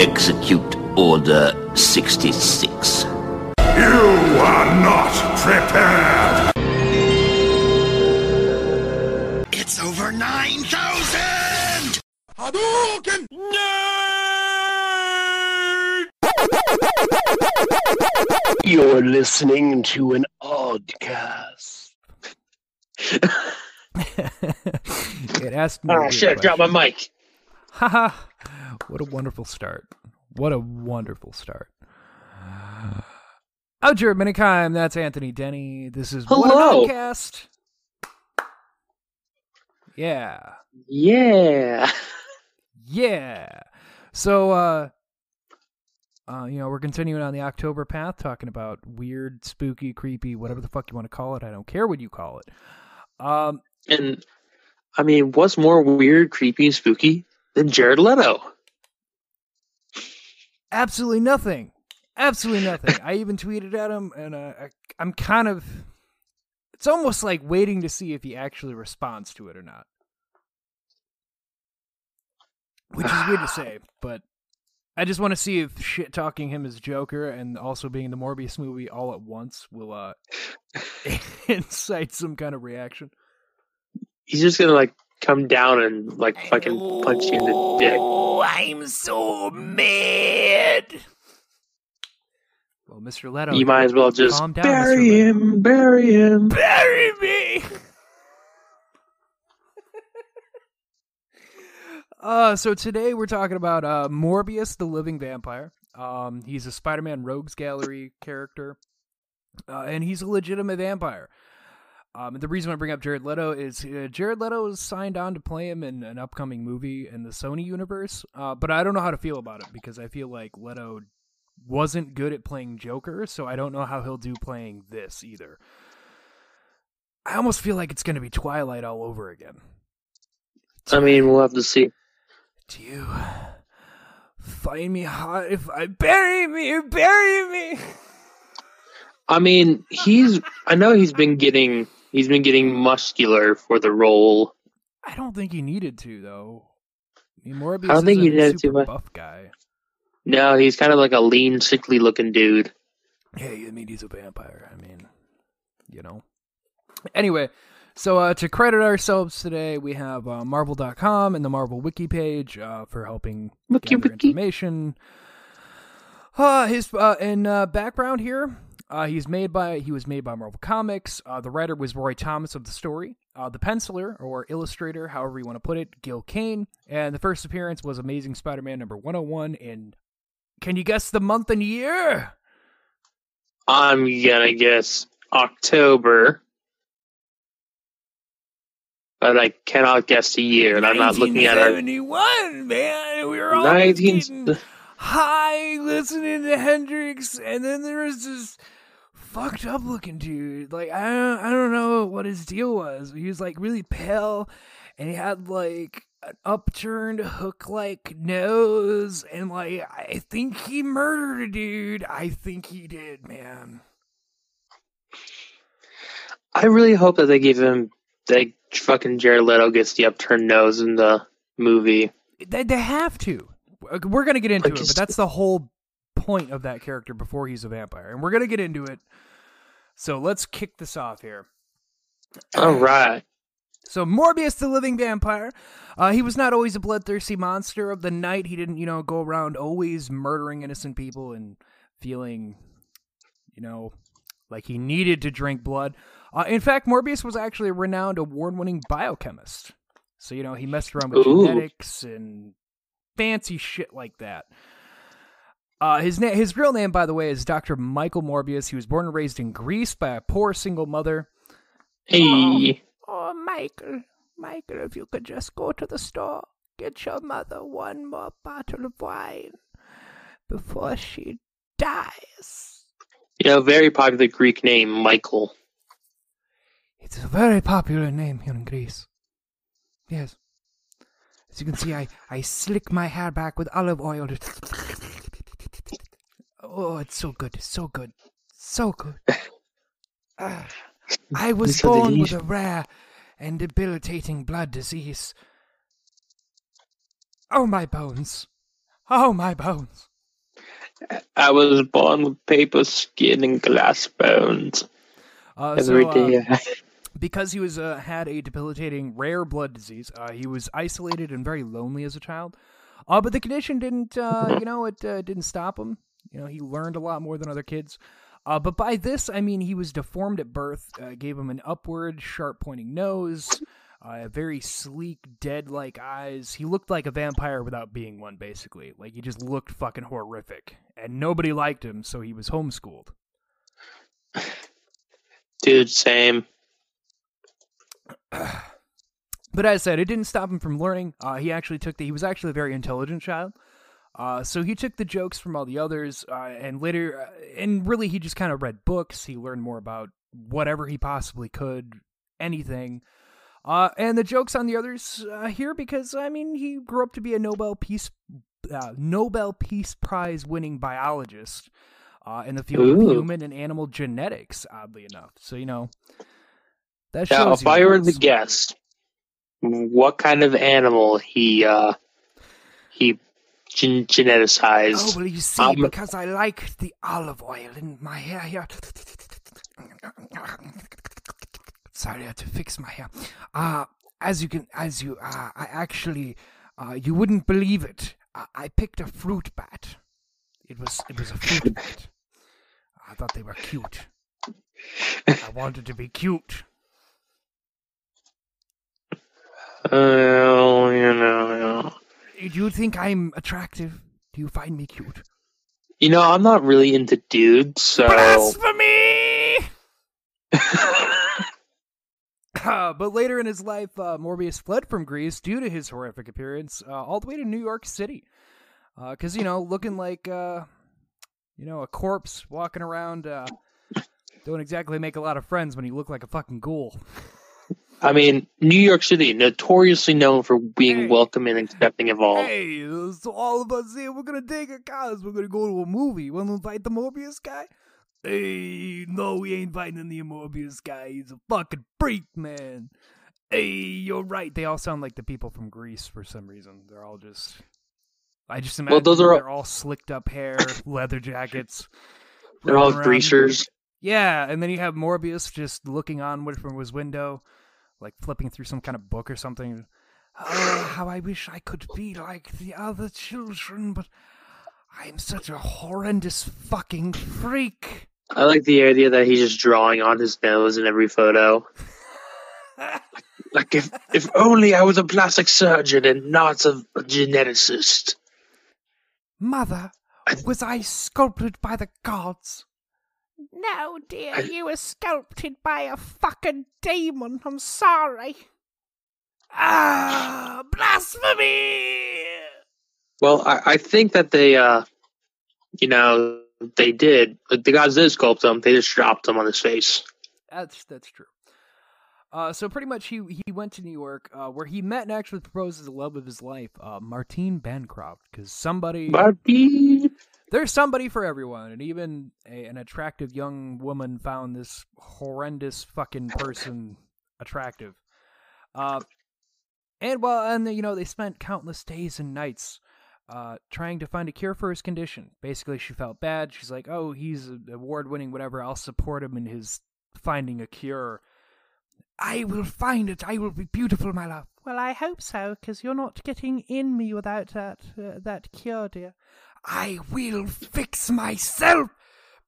Execute Order 66. You are not prepared! It's over 9,000! Hadouken! You're listening to an oddcast. it asked me. Oh shit! weird Drop my question. mic. Haha. what a wonderful start. What a wonderful start. Oh, Jared Minikheim, that's Anthony Denny. This is What Hello. an Oddcast. Yeah. Yeah. Yeah. So uh uh, you know, we're continuing on the October path, talking about weird, spooky, creepy, whatever the fuck you want to call it. I don't care what you call it. Um, And I mean, what's more weird, creepy, and spooky than Jared Leto? Absolutely nothing. Absolutely nothing. I even tweeted at him, and uh, I, I'm kind of. It's almost like waiting to see if he actually responds to it or not. Which is weird to say, but I just want to see if shit talking him as Joker and also being the Morbius movie all at once will uh incite some kind of reaction. He's just gonna like come down and like fucking punch you in the dick. Oh, I'm so mad. Well, Mr. Leto, You might as well just calm down, bury Mr. Leto. him, bury him. bury me. uh, so today we're talking about uh, Morbius, the living vampire. Um, he's a Spider-Man Rogues Gallery character, uh, and he's a legitimate vampire. Um, and the reason I bring up Jared Leto is uh, Jared Leto is signed on to play him in an upcoming movie in the Sony universe. Uh, but I don't know how to feel about it because I feel like Leto wasn't good at playing Joker, so I don't know how he'll do playing this either. I almost feel like it's going to be Twilight all over again. I mean, we'll have to see. Do you find me hot if I bury me? Bury me. I mean, he's. I know he's been getting. He's been getting muscular for the role. I don't think he needed to though. I mean, Morbius I don't think he a needed super to, but- buff guy. No, he's kind of like a lean, sickly looking dude. Hey, I mean, he's a vampire. I mean, you know. Anyway, so uh, to credit ourselves today, we have uh, Marvel.com and the Marvel Wiki page uh, for helping Wiki, gather wiki. information. Uh, his uh, in uh, background here, uh, he's made by he was made by Marvel Comics. Uh, the writer was Roy Thomas of the story. Uh, the penciler or illustrator, however you want to put it, Gil Kane. And the first appearance was Amazing Spider-Man number 101 And Can you guess the month and year? I'm gonna guess October, but I cannot guess the year, and I'm not looking at our 1971, man. We were all 19. getting high listening to Hendrix, and then there was this fucked up looking dude. Like I don't, I don't know what his deal was. He was like really pale, and he had like an upturned hook like nose, and like I think he murdered a dude. I think he did, man. I really hope that they give him that fucking Jared Leto gets the upturned nose in the movie. They, they have to. We're gonna get into Like, it, but that's the whole point of that character before he's a vampire, and we're gonna get into it. So let's kick this off here. All right. So Morbius, the living vampire, uh, he was not always a bloodthirsty monster of the night. He didn't, you know, go around always murdering innocent people and feeling, you know, like he needed to drink blood. Uh, in fact, Morbius was actually a renowned award-winning biochemist. So you know, he messed around with Ooh. genetics and fancy shit like that. Uh, his na- his real name, by the way, is Dr. Michael Morbius. He was born and raised in Greece by a poor single mother. Hey, Oh, Michael, Michael, if you could just go to the store, get your mother one more bottle of wine before she dies. you know, very popular Greek name, Michael. It's a very popular name here in Greece. Yes. As you can see, I, I slick my hair back with olive oil. Oh, it's so good. So good. So good. Ah, I was born with a rare and debilitating blood disease. Oh, my bones. Oh, my bones. I was born with paper skin and glass bones. Uh, Every so, uh, day. I- because he was uh, had a debilitating rare blood disease. Uh, he was isolated and very lonely as a child. Uh, but the condition didn't, uh, you know, it uh, didn't stop him. You know, he learned a lot more than other kids. Uh, but by this, I mean he was deformed at birth. Uh, gave him an upward, sharp pointing nose, uh, very sleek, dead like eyes. He looked like a vampire without being one, basically. Like he just looked fucking horrific, and nobody liked him, so he was homeschooled. Dude, same. But as I said, it didn't stop him from learning. Uh, he actually took the. He was actually a very intelligent child. Uh, so he took the jokes from all the others, uh, and later, uh, and really, he just kind of read books. He learned more about whatever he possibly could, anything. Uh, and the jokes on the others uh, here because I mean he grew up to be a Nobel Peace uh, Nobel Peace Prize winning biologist uh, in the field Ooh. of human and animal genetics. Oddly enough, so you know that Now, shows if you I were the guest, what kind of animal he uh he gen- geneticized? Oh, well, you see, Um, because I like the olive oil in my hair here. Sorry, I had to fix my hair. Uh, as you can, as you, uh, I actually, uh, you wouldn't believe it. I, I picked a fruit bat. It was, it was a fruit bat. I thought they were cute. I wanted to be cute. Oh, you know, Do you think I'm attractive? Do you find me cute? you know, I'm not really into dudes, so Blasphemy! Uh, but later in his life, uh, Morbius fled from Greece due to his horrific appearance, uh, all the way to New York City. Because, you know, looking like, uh, you know, a corpse walking around uh, don't exactly make a lot of friends when you look like a fucking ghoul. I mean, New York City, notoriously known for being Hey. welcoming and accepting of all. Hey, so all of us here, we're going to take our cars. We're going to go to a movie. Want to invite the Morbius guy? Hey, no, we ain't inviting the Morbius guy. He's a fucking freak, man. Hey, you're right. They all sound like the people from Greece for some reason. They're all just. I just imagine Well, those are all- they're all slicked up hair, leather jackets. They're all around. greasers. Yeah, and then you have Morbius just looking on from his window, like flipping through some kind of book or something. Oh, how I wish I could be like the other children, but I'm such a horrendous fucking freak. I like the idea that he's just drawing on his nose in every photo. Like if if only I was a plastic surgeon and not a, a geneticist. Mother, was I sculpted by the gods? No, dear, you were sculpted by a fucking demon. I'm sorry. Ah, blasphemy! Well, I, I think that they, uh, you know, they did. The guys did sculpt him. They just dropped him on his face. That's that's true. Uh, so pretty much he he went to New York, uh, where he met and actually proposed to the love of his life, uh, Martine Bancroft, because somebody But he- there's somebody for everyone, and even a, an attractive young woman found this horrendous fucking person attractive. Uh, and well, and you know they spent countless days and nights uh, trying to find a cure for his condition. Basically, she felt bad. She's like, "Oh, he's award-winning, whatever. I'll support him in his finding a cure." I will find it. I will be beautiful, my love. Well, I hope so, because you're not getting in me without that uh, that cure, dear. I will fix myself.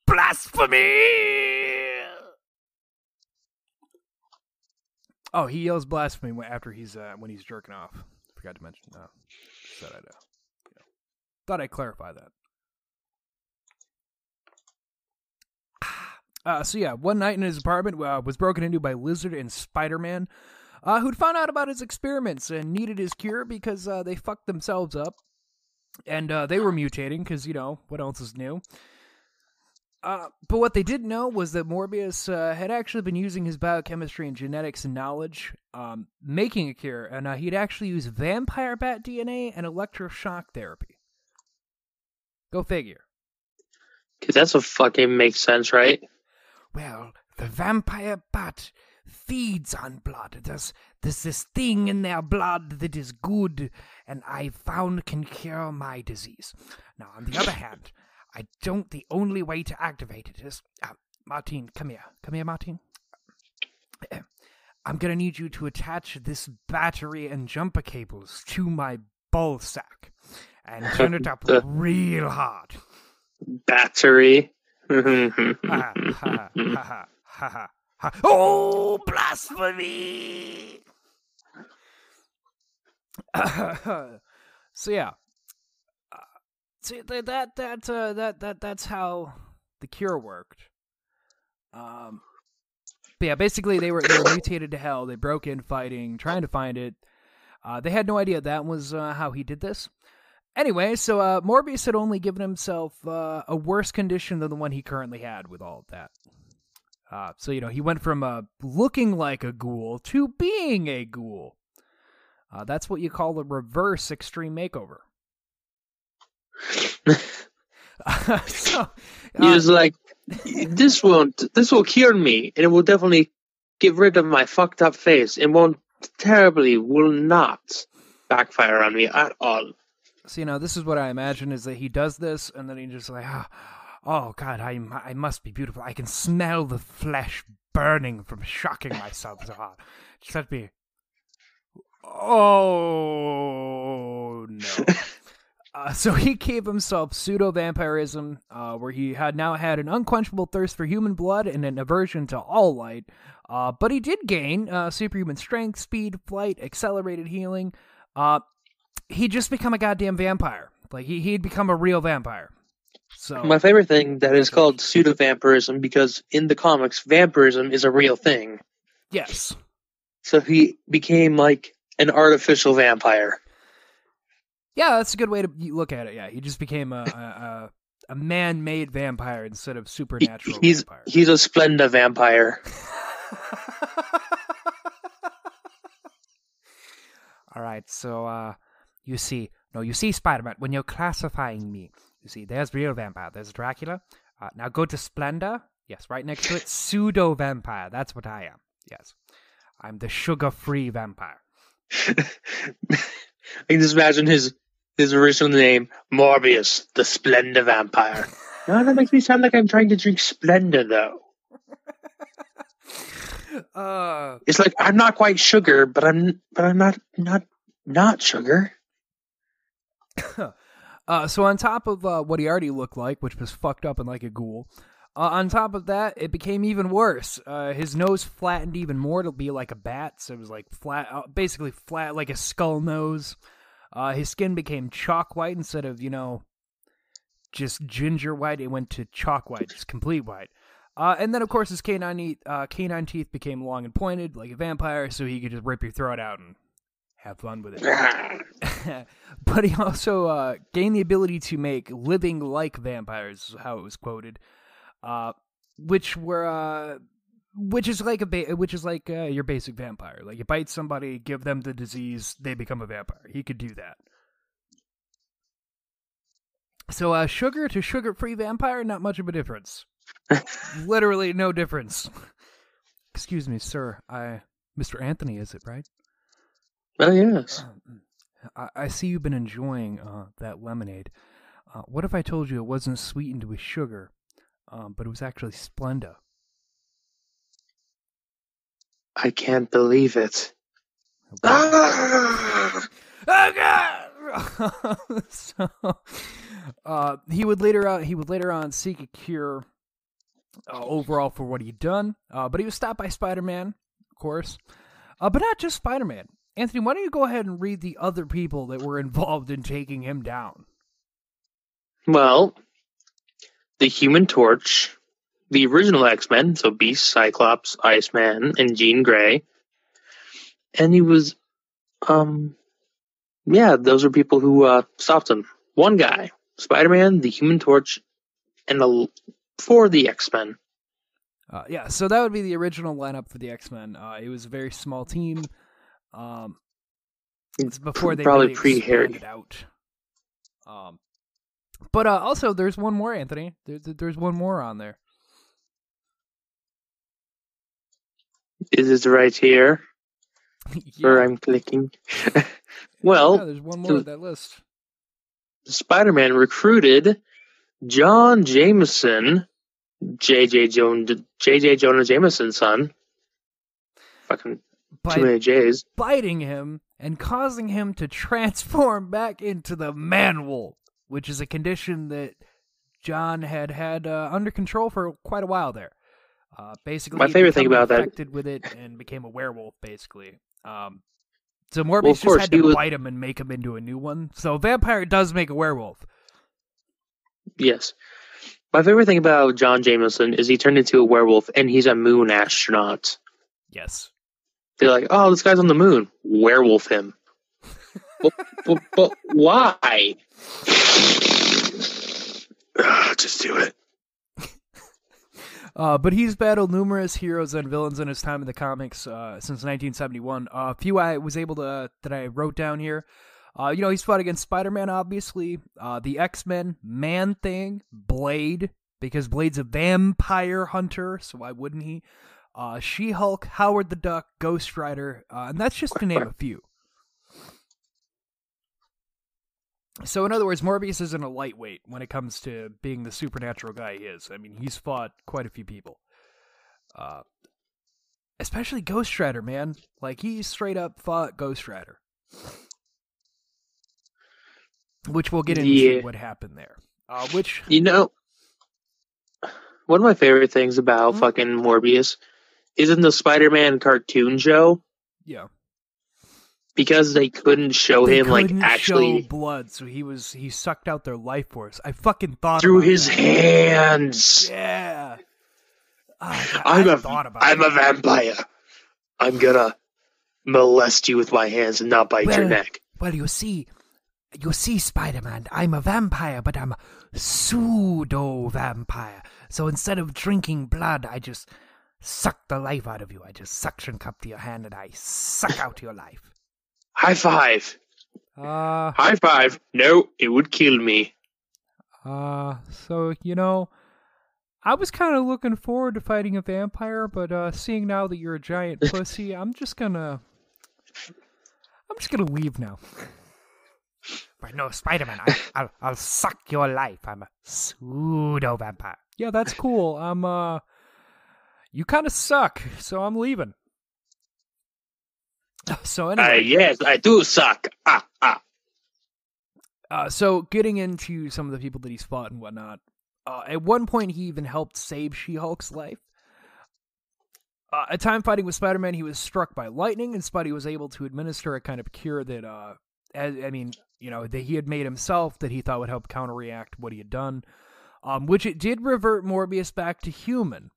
Blasphemy! Oh, he yells blasphemy after he's uh, when he's jerking off. Forgot to mention. You know, thought I'd clarify that. Uh, so yeah, one night in his apartment uh, was broken into by Lizard and Spider-Man, uh, who'd found out about his experiments and needed his cure because uh, they fucked themselves up, and uh, they were mutating because you know what else is new. Uh, but what they didn't know was that Morbius uh, had actually been using his biochemistry and genetics and knowledge, um, making a cure, and uh, he'd actually used vampire bat DNA and electroshock therapy. Go figure. Cause that's what fucking makes sense, right? Well, the vampire bat feeds on blood. There's, there's this thing in their blood that is good, and I found can cure my disease. Now, on the other hand, I don't. The only way to activate it is. Uh, Martin, come here. Come here, Martin. I'm gonna need you to attach this battery and jumper cables to my ball sack and turn it up real hard. Battery. Ha, ha, ha, ha, ha, ha, ha. Oh, blasphemy! so yeah, uh, see that that that uh, that that that's how the cure worked. Um, but yeah, basically they were they were mutated to hell. They broke in fighting, trying to find it. Uh, they had no idea that was uh, how he did this. Anyway, so uh, Morbius had only given himself uh, a worse condition than the one he currently had with all of that. Uh, so you know he went from uh, looking like a ghoul to being a ghoul. Uh, that's what you call a reverse extreme makeover. so, He uh, was like, this won't, this will cure me, and it will definitely get rid of my fucked up face. It won't terribly, will not backfire on me at all. So you know, this is what I imagine is that he does this, and then he just like, oh, oh God, I I must be beautiful. I can smell the flesh burning from shocking myself so hard. Just let me. Oh no. Uh, so he gave himself pseudo vampirism, uh, where he had now had an unquenchable thirst for human blood and an aversion to all light. Uh, but he did gain uh, superhuman strength, speed, flight, accelerated healing. Uh, he'd just become a goddamn vampire. Like he he'd become a real vampire. So My favorite thing that is called pseudo vampirism because in the comics, vampirism is a real thing. yes, So he became like an artificial vampire. yeah, that's a good way to look at it. Yeah, he just became a a, a, man-made vampire instead of He- supernatural he's vampire. he's a Splenda vampire. All right, so uh, you see, no, you see, Spider-Man. When you're classifying me, you see, there's real vampire, there's Dracula. Uh, now go to Splenda. Yes, right next to it, pseudo vampire. That's what I am. Yes, I'm the sugar-free vampire. I can just imagine his his original name, Morbius, the Splenda vampire. No, that makes me sound like I'm trying to drink Splenda though. Uh, It's like I'm not quite sugar, but I'm but I'm not not not sugar. uh, so on top of uh, what he already looked like, which was fucked up and like a ghoul, uh, on top of that, it became even worse. Uh, his nose flattened even more to be like a bat, so it was like flat, uh, basically flat, like a skull nose. Uh, his skin became chalk white instead of you know just ginger white. It went to chalk white, just complete white. Uh, and then of course his canine teeth, uh, canine teeth became long and pointed like a vampire, so he could just rip your throat out and have fun with it. but he also uh, gained the ability to make living like vampires, is how it was quoted, uh, which were uh, which is like a ba- which is like uh, your basic vampire. Like you bite somebody, give them the disease, they become a vampire. He could do that. So uh, sugar to sugar-free vampire, not much of a difference. Literally no difference. Excuse me, sir. I, Mr. Anthony, is it right? Well, yes. I, I see you've been enjoying uh, that lemonade. Uh, what if I told you it wasn't sweetened with sugar, um, but it was actually Splenda? I can't believe it. Ah! Oh God! so, uh, he would later on he would later on seek a cure uh, overall for what he'd done, uh, but he was stopped by Spider Man, of course, uh, but not just Spider Man. Anthony, why don't you go ahead and read the other people that were involved in taking him down? Well, the Human Torch, the original X Men, so Beast, Cyclops, Iceman, and Jean Grey, and he was, um, yeah, those are people who uh, stopped him. One guy, Spider Man, the Human Torch, and the for the X Men. Uh, yeah, so that would be the original lineup for the X Men. Uh, it was a very small team. Um, it's before they Probably really pre-Harry. out. Um, but uh, also there's one more, Anthony. There's there's one more on there. Is it right here? where I'm clicking. well, yeah, there's one more on that list. Spider Man recruited John Jameson, JJ Jones, JJ Jonah Jameson's son. Fucking too many J's. biting him and causing him to transform back into the man wolf, which is a condition that John had had uh, under control for quite a while there. Uh, basically, My favorite thing about that- infected with it and became a werewolf, basically. Um, so Morbius Well, just course, had to was- bite him and make him into a new one. So vampire does make a werewolf. Yes. My favorite thing about John Jameson is he turned into a werewolf and he's a moon astronaut. Yes. They're like, oh, this guy's on the moon. Werewolf him. But, but, but why? Just do it. Uh, but he's battled numerous heroes and villains in his time in the comics uh, since 1971. A few I was able to that I wrote down here. Uh, you know, he's fought against Spider-Man, obviously, uh, the X-Men, Man Thing, Blade, because Blade's a vampire hunter, so why wouldn't he? Uh, She-Hulk, Howard the Duck, Ghost Rider, uh, and that's just to name a few. So, in other words, Morbius isn't a lightweight when it comes to being the supernatural guy he is. I mean, he's fought quite a few people. Uh, especially Ghost Rider, man. Like, he straight up fought Ghost Rider. Which we'll get into Yeah. what happened there. Uh, which, You know, one of my favorite things about Mhm. fucking Morbius is in the Spider Man cartoon show yeah. Because they couldn't show They him like couldn't actually show blood, so he was he sucked out their life force. I fucking thought through his that. hands. Yeah. Ah, God, I'm I a thought about I'm a vampire. I'm gonna molest you with my hands and not bite your neck. Well, you see, you see, Spider Man, I'm a vampire, but I'm a pseudo vampire. So instead of drinking blood, I just suck the life out of you. I just suction cup to your hand and I suck out your life. High five. Uh, High five. No, it would kill me. uh, so, you know, I was kind of looking forward to fighting a vampire, but uh, seeing now that you're a giant pussy, I'm just gonna. I'm just gonna leave now. But no, Spider Man, I'll, I'll suck your life. I'm a pseudo vampire. Yeah, that's cool. I'm, uh. You kind of suck, so I'm leaving. So, Uh, anyway. yes, I do suck. Ah, ah. Uh, so getting into some of the people that he's fought and whatnot. Uh, at one point, he even helped save She-Hulk's life. Uh, at time fighting with Spider-Man, he was struck by lightning, and Spidey was able to administer a kind of cure that, uh, I, I mean, you know, that he had made himself that he thought would help counteract what he had done. Um, which it did revert Morbius back to human.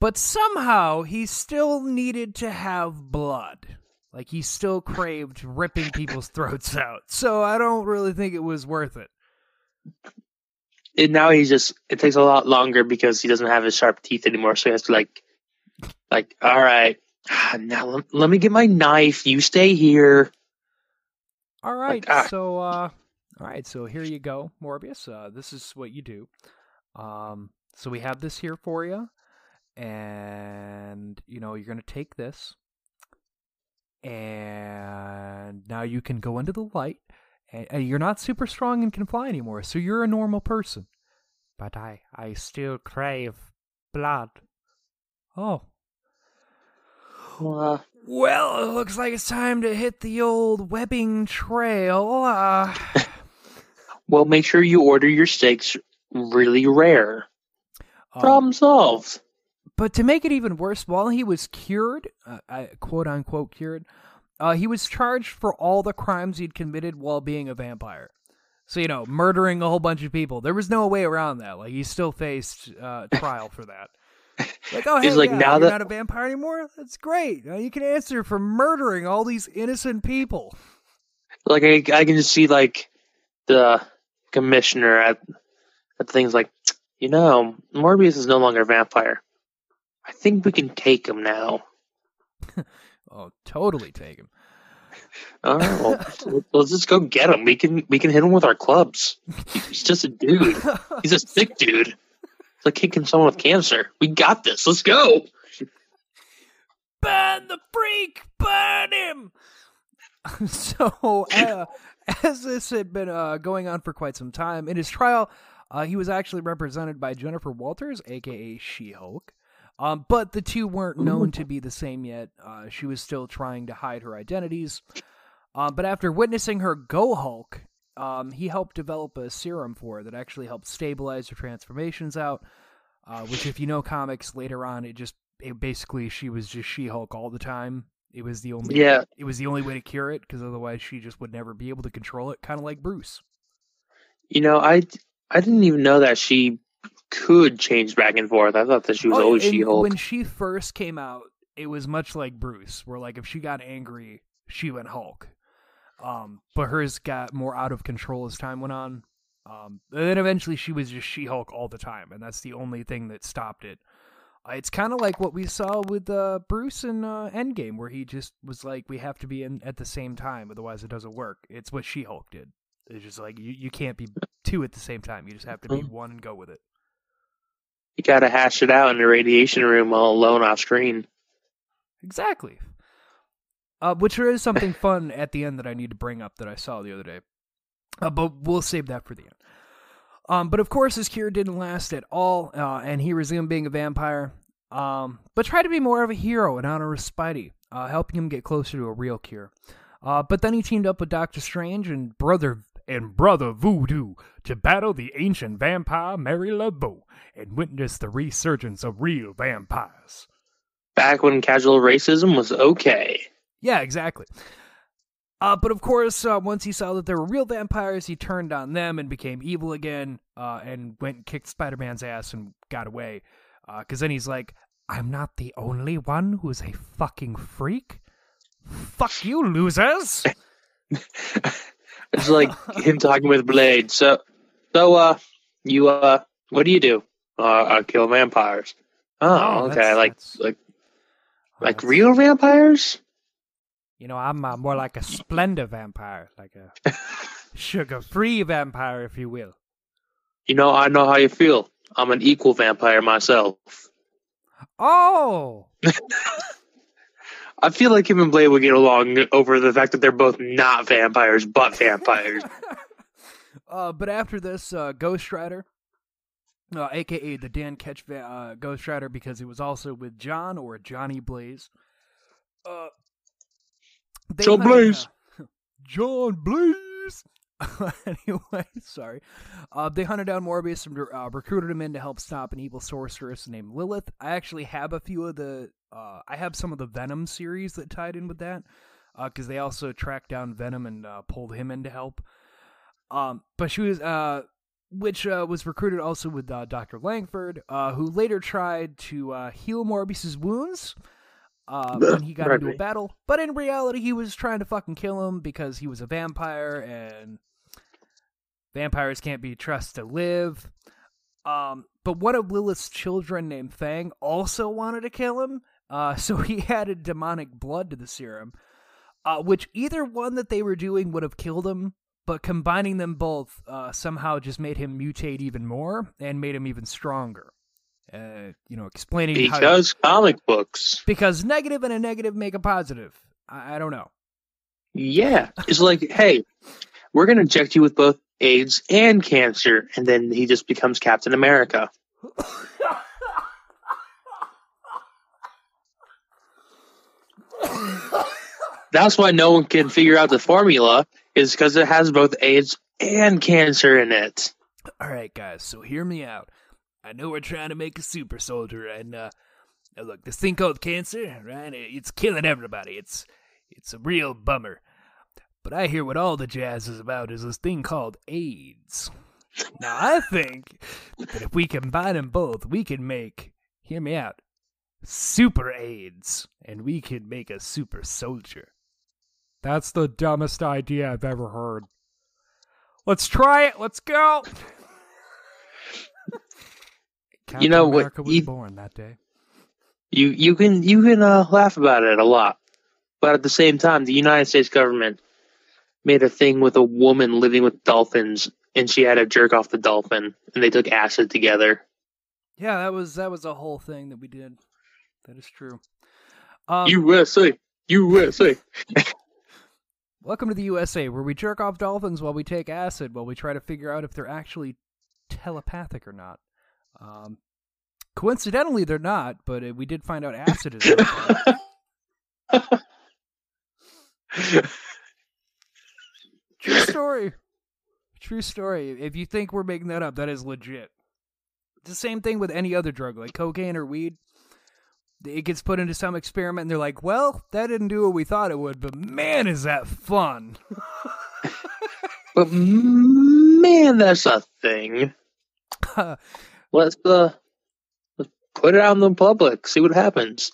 But somehow he still needed to have blood. Like he still craved ripping people's throats out. So I don't really think it was worth it. And now he's just. It takes a lot longer because he doesn't have his sharp teeth anymore. So he has to like, like, all right, now let, let me get my knife. You stay here. All right. Like, ah. So uh all right, so here you go, Morbius. Uh this is what you do. Um so we have this here for you. And you know, you're going to take this and now you can go into the light and, and you're not super strong and can fly anymore. So you're a normal person. But I I still crave blood. Oh, Uh, Well, it looks like it's time to hit the old webbing trail. Uh, well, make sure you order your steaks really rare. um, Problem solved. But to make it even worse, while he was cured, uh, quote unquote cured, uh, he was charged for all the crimes he'd committed while being a vampire. So you know, murdering a whole bunch of people. There was no way around that. Like he still faced uh, trial for that. Like, oh, hey, like, yeah, now you're that- not a vampire anymore. That's great. Now you can answer for murdering all these innocent people. Like I, I can just see like the commissioner at at things like, you know, Morbius is no longer a vampire. I think we can take him now. Oh, totally take him. All right, well, let's- let's just go get him. We can we can hit him with our clubs. He's just a dude. He's a sick dude. It's like kicking someone with cancer. We got this. Let's go. burn the freak, burn him. so, uh, as this had been uh, going on for quite some time, in his trial, uh, he was actually represented by Jennifer Walters, aka She Hulk. Um, but the two weren't known to be the same yet. Uh, she was still trying to hide her identities. Um, but after witnessing her go Hulk, um, he helped develop a serum for her that actually helped stabilize her transformations out. Uh, which, if you know comics, later on, it just it basically she was just She Hulk all the time. It was the only Yeah. It was the only way to cure it because otherwise she just would never be able to control it. Kind of like Bruce. You know, I I didn't even know that she could change back and forth. I thought that she was Oh, always She Hulk. When she first came out, it was much like Bruce, where like if she got angry, she went Hulk. Um, but hers got more out of control as time went on. Um, and then eventually she was just She Hulk all the time, and that's the only thing that stopped it. Uh, it's kind of like what we saw with uh, Bruce in uh, Endgame, where he just was like, "We have to be in at the same time, otherwise it doesn't work." It's what She Hulk did. It's just like you, you can't be two at the same time. You just have to be one and go with it. You got to hash it out in the radiation room all alone off screen. Exactly. Uh, which there is something fun at the end that I need to bring up that I saw the other day. Uh, but we'll save that for the end. Um, but of course, his cure didn't last at all, uh, and he resumed being a vampire. Um, but tried to be more of a hero in honor of Spidey, uh, helping him get closer to a real cure. Uh, but then he teamed up with Doctor Strange and brother and brother Voodoo to battle the ancient vampire Marie Laveau and witness the resurgence of real vampires. Back when casual racism was okay. Yeah, exactly. Uh, but of course, uh, once he saw that there were real vampires, he turned on them and became evil again, uh, and went and kicked Spider Man's ass and got away. Because then he's like, I'm not the only one who's a fucking freak. Fuck you, losers! It's like him talking with Blade. So, so, uh, you, uh, what do you do? Uh, I kill vampires. Oh, okay. that's- like, that's- like, oh, like real vampires? You know, I'm uh, more like a Splenda vampire, like a sugar free vampire, if you will. You know, I know how you feel. I'm an equal vampire myself. Oh! I feel like him and Blade would get along over the fact that they're both not vampires, but vampires. Uh, but after this, uh, Ghost Rider, uh, aka the Dan Ketch uh, Ghost Rider, because he was also with John or Johnny Blaze. Uh, John hunted, Blaze. uh, John Blaze. anyway, sorry. Uh, they hunted down Morbius and uh, recruited him in to help stop an evil sorceress named Lilith. I actually have a few of the. Uh, I have some of the Venom series that tied in with that, because they also tracked down Venom and uh, pulled him in to help. Um, but she was, uh, which uh, was recruited also with uh, Dr. Langford, uh, who later tried to uh, heal Morbius's wounds uh, when he got into a battle. But in reality, he was trying to fucking kill him because he was a vampire and vampires can't be trusted to live. Um, but one of Lilith's children named Fang also wanted to kill him, uh, so he added demonic blood to the serum, uh, which either one that they were doing would have killed him, but combining them both uh, somehow just made him mutate even more and made him even stronger. Uh, you know, explaining how Because comic books. because negative and a negative make a positive. I, I don't know. Yeah. It's like, hey, we're going to inject you with both AIDS and cancer. And then he just becomes Captain America. That's why no one can figure out the formula, is because it has both AIDS and cancer in it. All right, guys. So hear me out. I know we're trying to make a super soldier, and uh, look, this thing called cancer, right? It's killing everybody. It's it's a real bummer. But I hear what all the jazz is about is this thing called AIDS. Now I think that if we combine them both, we can make. Hear me out. Super AIDS, and we can make a super soldier. That's the dumbest idea I've ever heard. Let's try it. Let's go. Captain know what, America was you- born that day. You you can you can uh, laugh about it a lot, but at the same time, the United States government made a thing with a woman living with dolphins, and she had to jerk off the dolphin, and they took acid together. Yeah, that was that was a whole thing that we did. That is true. Um, USA, USA. Welcome to the USA, where we jerk off dolphins while we take acid, while we try to figure out if they're actually telepathic or not. Um, coincidentally, they're not, but uh, we did find out acid is. True story. True story. If you think we're making that up, that is legit. It's the same thing with any other drug, like cocaine or weed. It gets put into some experiment, and they're like, "Well, that didn't do what we thought it would, but man, is that fun!" But man, that's a thing. Let's uh, let's put it out in the public. See what happens.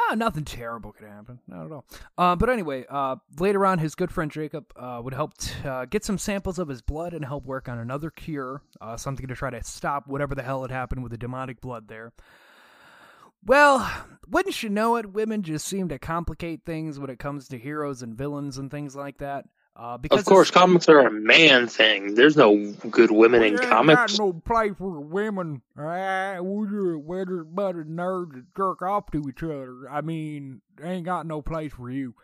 Ah, nothing terrible could happen. Not at all. Uh, but anyway, uh, later on, his good friend Jacob uh, would help t- uh, get some samples of his blood and help work on another cure, uh, something to try to stop whatever the hell had happened with the demonic blood there. Well, wouldn't you know it, women just seem to complicate things when it comes to heroes and villains and things like that. Uh, because Of course, comics are a man thing. There's no good women in We ain't comics. Got no place for women. Ah, we just we're just a bunch of nerds that jerk off to each other. I mean, ain't got no place for you.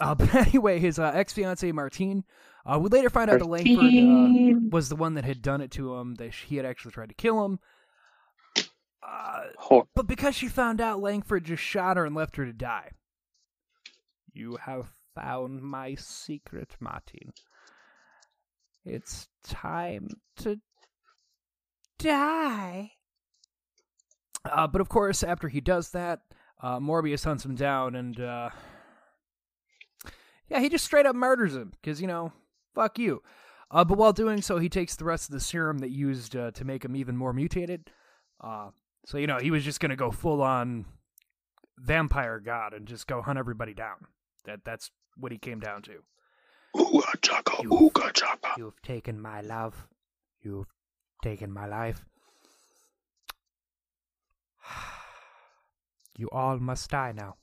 Uh, but anyway, his uh, ex fiancee Martine. Uh, we later find out that Langford uh, was the one that had done it to him. That he had actually tried to kill him. Uh, Hor- but because she found out, Langford just shot her and left her to die. You have found my secret, Martin. It's time to die. Uh, but of course, after he does that, uh, Morbius hunts him down and, uh, yeah, he just straight up murders him because, you know, fuck you. Uh, but while doing so, he takes the rest of the serum that used uh, to make him even more mutated. So, you know, he was just going to go full on vampire god and just go hunt everybody down. That That's what he came down to. Ooga chaka, You- ooga chaka. You've taken my love. You've taken my life. You all must die now.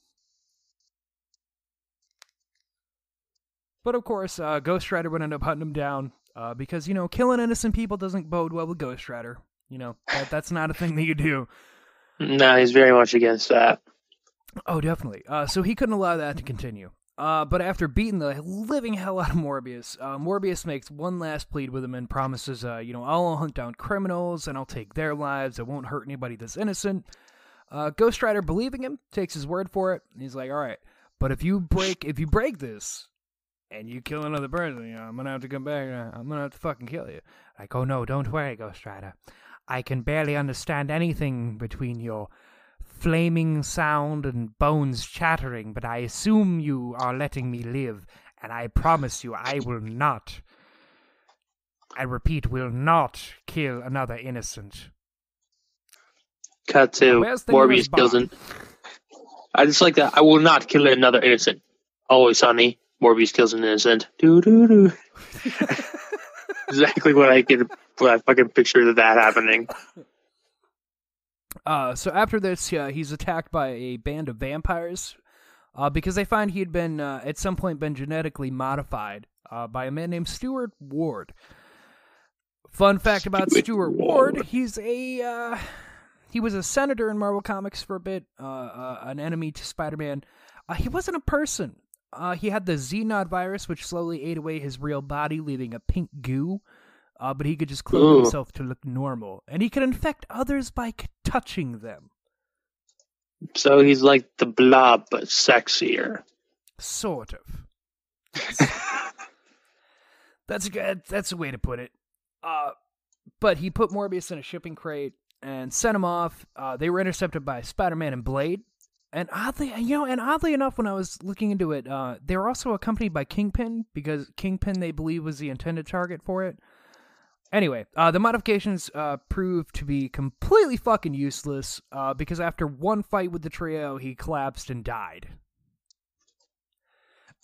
But of course, uh, Ghost Rider would end up hunting him down uh, because, you know, killing innocent people doesn't bode well with Ghost Rider. You know, that, that's not a thing that you do. No, he's very much against that. Oh, definitely. Uh, so he couldn't allow that to continue. Uh, but after beating the living hell out of Morbius, uh, Morbius makes one last plead with him and promises, uh, you know, I'll hunt down criminals and I'll take their lives. I won't hurt anybody that's innocent. Uh, Ghost Rider, believing him, takes his word for it. And he's like, all right, but if you break, if you break this, and you kill another person, you know, I'm gonna have to come back. and I'm gonna have to fucking kill you. Like, oh no, don't worry, Ghost Rider. I can barely understand anything between your flaming sound and bones chattering, but I assume you are letting me live, and I promise you I will not. I repeat, will not kill another innocent. Cut to Where's the nearest Morbius kills. I just like that. I will not kill another innocent. Always sunny. Morbius kills an innocent. Do do doo. exactly what I get. What I fucking picture of that happening. Uh, so after this, uh, he's attacked by a band of vampires uh, because they find he had been uh, at some point been genetically modified uh, by a man named Stuart Ward. Fun fact about Stuart Stuart Ward: Ward. he's a uh, he was a senator in Marvel Comics for a bit, uh, uh, an enemy to Spider-Man. Uh, he wasn't a person. Uh, he had the Xenod virus, which slowly ate away his real body, leaving a pink goo. Uh, but he could just clone Ooh. himself to look normal, and he could infect others by c- touching them. So he's like the blob, but sexier. Sort of. Yes. that's a good. That's a way to put it. Uh, but he put Morbius in a shipping crate and sent him off. Uh, they were intercepted by Spider-Man and Blade. And oddly, you know, and oddly enough, when I was looking into it, uh, they were also accompanied by Kingpin because Kingpin they believe was the intended target for it. Anyway, uh, the modifications uh, proved to be completely fucking useless uh, because after one fight with the trio, he collapsed and died.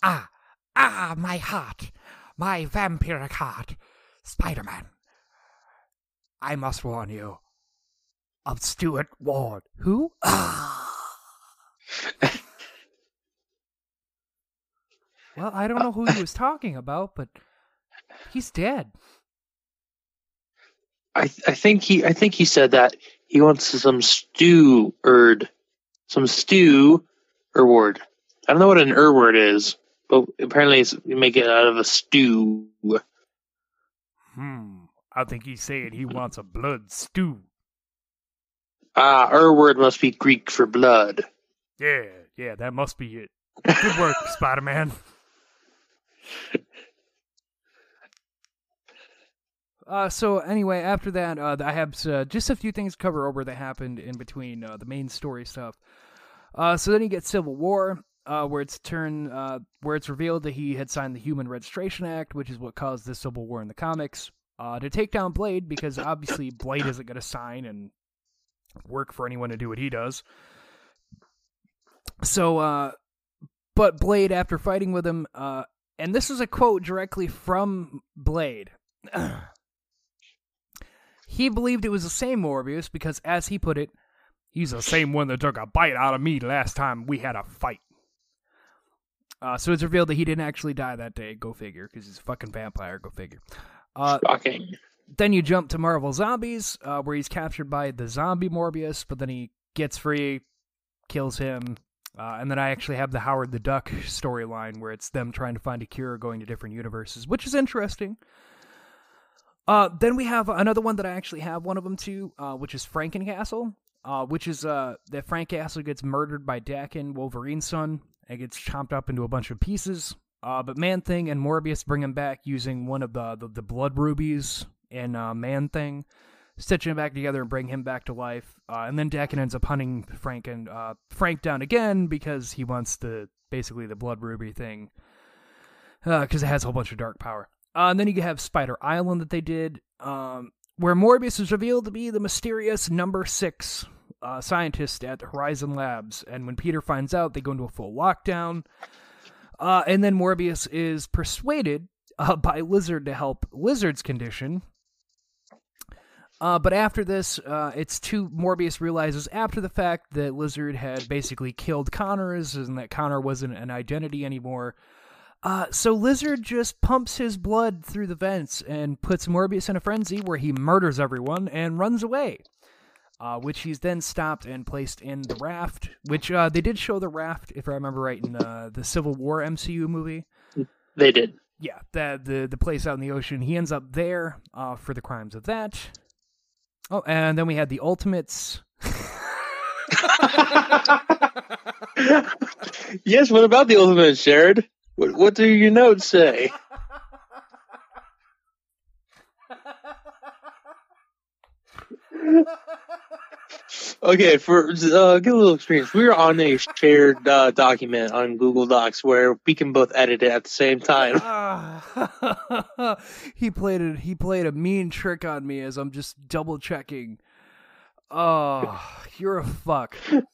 Ah, ah, my heart, my vampiric heart, Spider Man. I must warn you of Stuart Ward. Who? Ah. well, I don't know who he was talking about, but he's dead. I I think he I think he said that he wants some stew erd, some stew Urward. I don't know what an Urward is, but apparently it's, you make it out of a stew. Hmm. I think he's saying he wants a blood stew. Ah, Urward must be Greek for blood. Yeah, yeah, that must be it. Good work, Spider Man. Uh, so anyway, after that, uh, I have uh, just a few things to cover over that happened in between uh, the main story stuff. Uh, so then you get Civil War, uh, where it's turn, uh, where it's revealed that he had signed the Human Registration Act, which is what caused the Civil War in the comics, uh, to take down Blade because obviously Blade isn't going to sign and work for anyone to do what he does. So, uh, but Blade, after fighting with him, uh, and this is a quote directly from Blade. he believed it was the same Morbius because, as he put it, he's the same one that took a bite out of me last time we had a fight. Uh, so it's revealed that he didn't actually die that day. Go figure, because he's a fucking vampire. Go figure. Uh, Shocking. then you jump to Marvel Zombies, uh, where he's captured by the zombie Morbius, but then he gets free, kills him, uh, and then I actually have the Howard the Duck storyline where it's them trying to find a cure going to different universes, which is interesting. Uh, then we have another one that I actually have one of them too, uh, which is Frankencastle, uh, which is uh, that Frank Castle gets murdered by Daken, Wolverine's son, and gets chopped up into a bunch of pieces. Uh, but Man Thing and Morbius bring him back using one of the the, the blood rubies in Man Thing, stitching him back together and bring him back to life. Uh, and then Daken ends up hunting Frank and uh, Frank down again because he wants the basically the blood ruby thing because it has a whole bunch of dark power. Uh, and then you have Spider Island that they did, um, where Morbius is revealed to be the mysterious number six uh, scientist at Horizon Labs. And when Peter finds out, they go into a full lockdown. Uh, and then Morbius is persuaded uh, by Lizard to help Lizard's condition. Uh, but after this, uh, it's too. Morbius realizes after the fact that Lizard had basically killed Connors and that Connor wasn't an identity anymore. Uh, so Lizard just pumps his blood through the vents and puts Morbius in a frenzy where he murders everyone and runs away. Uh, which he's then stopped and placed in the raft, which uh, they did show the raft, if I remember right, in uh, the Civil War MCU movie. They did. Yeah, the the the place out in the ocean. He ends up there uh, for the crimes of that. Oh, and then we had the Ultimates. yes, what about the Ultimates, Jared? What, what do your notes say? Okay, for uh, get a little experience. We are on a shared uh, document on Google Docs where we can both edit it at the same time. Ah. he played it. He played a mean trick on me as I'm just double checking. Oh, you're a fuck.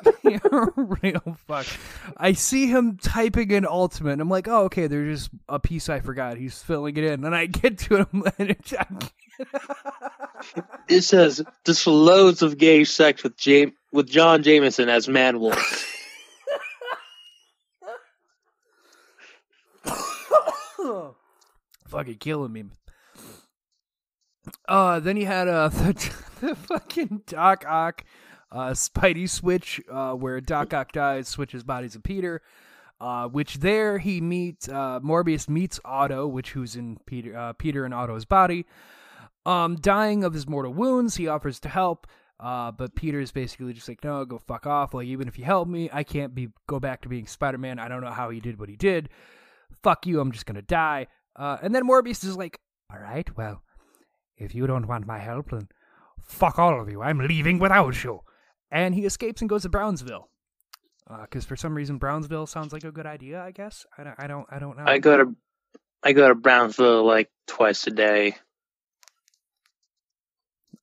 you're a real fuck. I see him typing in ultimate. And I'm like, oh, okay. There's just a piece I forgot. He's filling it in, and I get to him, and it's, It says just loads of gay sex with Jam- with John Jameson as Man Wolf. fucking killing me. Uh, then you had uh the, the fucking Doc Ock, uh, Spidey switch, uh, where Doc Ock dies, switches bodies of Peter. Uh, which there he meets uh, Morbius meets Otto, which who's in Peter uh, Peter and Otto's body. Um, dying of his mortal wounds, he offers to help. Uh, but is basically just like, no, go fuck off. Like, even if you help me, I can't be go back to being Spider Man. I don't know how he did what he did. Fuck you. I'm just gonna die. Uh, and then Morbius is like, all right, well, if you don't want my help, then fuck all of you. I'm leaving without you. And he escapes and goes to Brownsville. Because for some reason Brownsville sounds like a good idea. I guess I don't. I don't. I don't know. I go to I go to Brownsville like twice a day.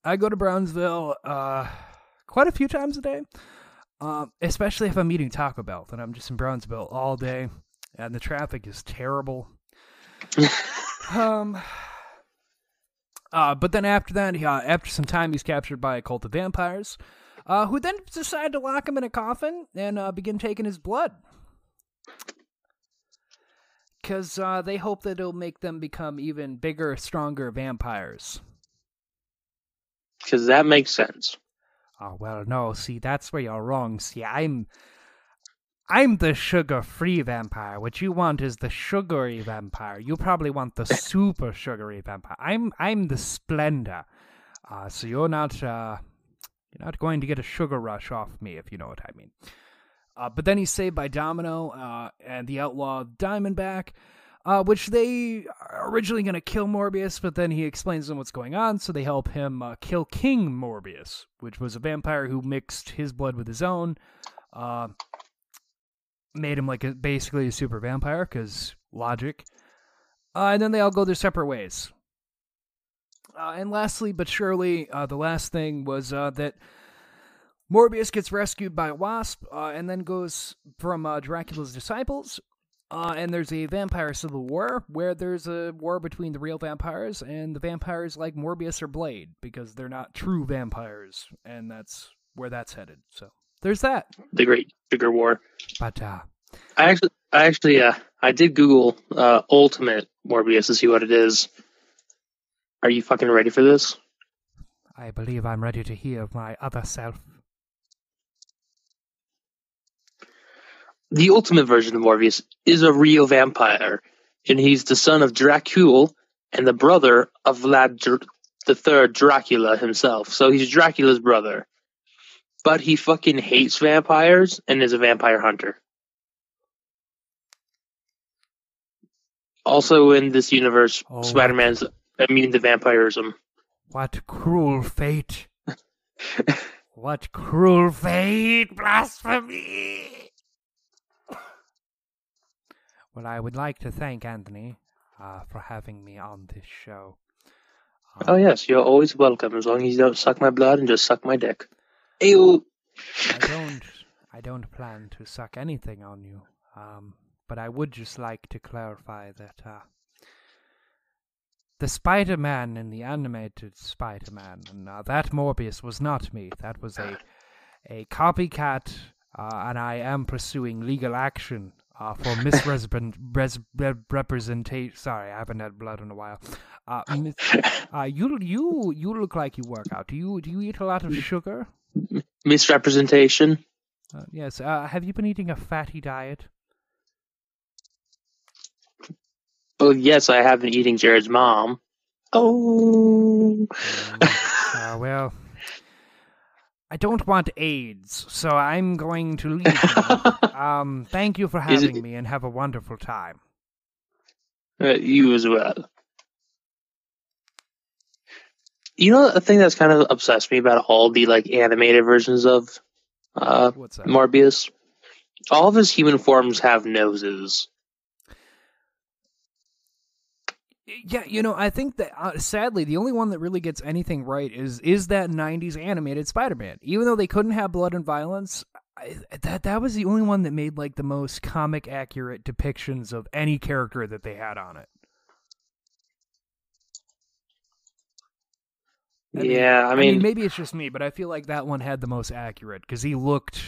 I go to Brownsville uh, quite a few times a day, uh, especially if I'm eating Taco Bell. Then I'm just in Brownsville all day, and the traffic is terrible. um, uh, but then after that, he, uh, after some time, he's captured by a cult of vampires, uh, who then decide to lock him in a coffin and uh, begin taking his blood. Because uh, they hope that it'll make them become even bigger, stronger vampires. Because that makes sense. Oh well, no. See, that's where you're wrong. See, I'm, I'm the sugar-free vampire. What you want is the sugary vampire. You probably want the super sugary vampire. I'm I'm the Splenda. Uh, so you're not uh, you're not going to get a sugar rush off me, if you know what I mean. Uh, but then he's saved by Domino uh, and the outlaw Diamondback, uh, which they are originally going to kill Morbius, but then he explains to them what's going on, so they help him uh, kill King Morbius, which was a vampire who mixed his blood with his own, made him like a, basically a super vampire, because logic. Uh, and then they all go their separate ways. Uh, and lastly, but surely, uh, the last thing was uh, that Morbius gets rescued by Wasp uh, and then goes from uh, Dracula's disciples. And there's a vampire civil war where there's a war between the real vampires and the vampires like Morbius or Blade because they're not true vampires, and that's where that's headed. So there's that. The Great Sugar War. But uh, I actually, I actually, uh, I did Google uh, Ultimate Morbius to see what it is. Are you fucking ready for this? I believe I'm ready to hear my other self. The ultimate version of Morbius is a real vampire, and he's the son of Dracul and the brother of Vlad Dr- the Third Dracula himself. So he's Dracula's brother, but he fucking hates vampires and is a vampire hunter. Also, in this universe, Oh, Spider-Man's immune to vampirism. What cruel fate! what cruel fate! Blasphemy! Well, I would like to thank Anthony uh, for having me on this show. Oh yes, you're always welcome as long as you don't suck my blood and just suck my dick. Ew. I don't, I don't plan to suck anything on you. Um, but I would just like to clarify that uh, the Spider-Man in the animated Spider-Man, and uh, that Morbius was not me. That was a a copycat, uh, and I am pursuing legal action uh, for misrepresentation. Sorry, I haven't had blood in a while. Uh, mis- uh, you you you look like you work out. Do you do you eat a lot of sugar? Misrepresentation. Uh, yes. Uh, have you been eating a fatty diet? Oh yes, I have been eating Jared's mom. Oh. Uh, well, I don't want AIDS, so I'm going to leave. um, thank you for Is it- having me, and have a wonderful time. Uh, you as well. You know, a thing that's kind of obsessed me about all the like animated versions of uh, What's that? Morbius. All of his human forms have noses. Yeah, you know, I think that uh, sadly the only one that really gets anything right is is that '90s animated Spider-Man. Even though they couldn't have blood and violence, I, that that was the only one that made like the most comic accurate depictions of any character that they had on it. I mean- yeah, I mean, maybe it's just me, but I feel like that one had the most accurate because he looked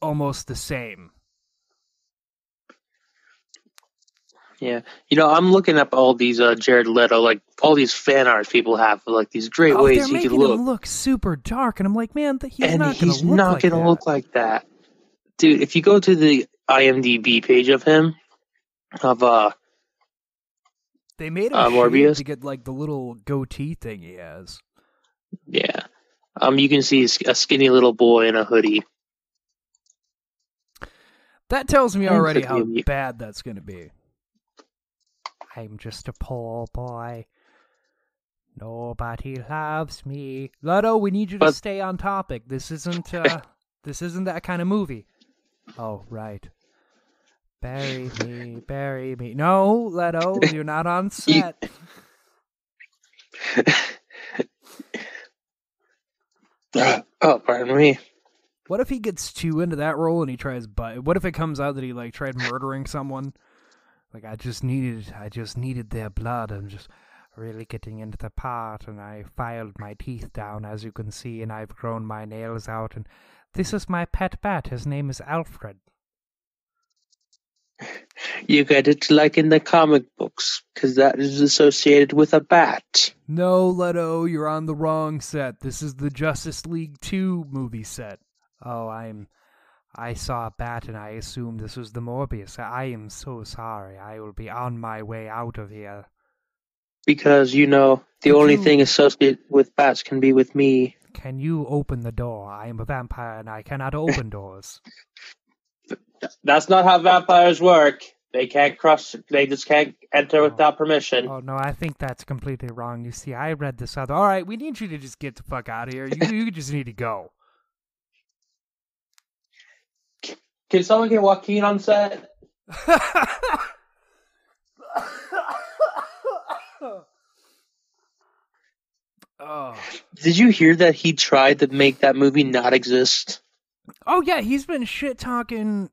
almost the same. yeah. You know, I'm looking up all these uh, Jared Leto, like all these fan art people have, like these great oh, ways he can look, look super dark, and I'm like, man, he's and not gonna he's look not like gonna that. look like that, dude. If you go to the IMDb page of him, of uh, They made him uh, Morbius? to get like the little goatee thing he has. yeah, um, you can see a skinny little boy in a hoodie. That tells me already how bad that's gonna be. I'm just a poor boy. Nobody loves me. Leto, we need you to But- stay on topic. This isn't uh this isn't that kind of movie. Oh, right. Bury me, bury me. No, Leto, you're not on set. oh, pardon me. What if he gets too into that role and he tries but what if it comes out that he like tried murdering someone? Like I just needed I just needed their blood. I'm just really getting into the part and I filed my teeth down as you can see and I've grown my nails out and this is my pet bat. His name is Alfred. You get it like in the comic books, because that is associated with a bat. No, Leto, you're on the wrong set. This is the Justice League 2 movie set. Oh, I'm I saw a bat and I assumed this was the Morbius. I am so sorry. I will be on my way out of here. Because you know the Could only you- thing associated with bats can be with me. Can you open the door? I am a vampire and I cannot open doors. That's not how vampires work. They can't cross. They just can't enter oh. without permission. Oh no, I think that's completely wrong. You see, I read this other. All right, we need you to just get the fuck out of here. You you just need to go. Can someone get Joaquin on set? oh. Did you hear that he tried to make that movie not exist? Oh yeah, he's been shit talking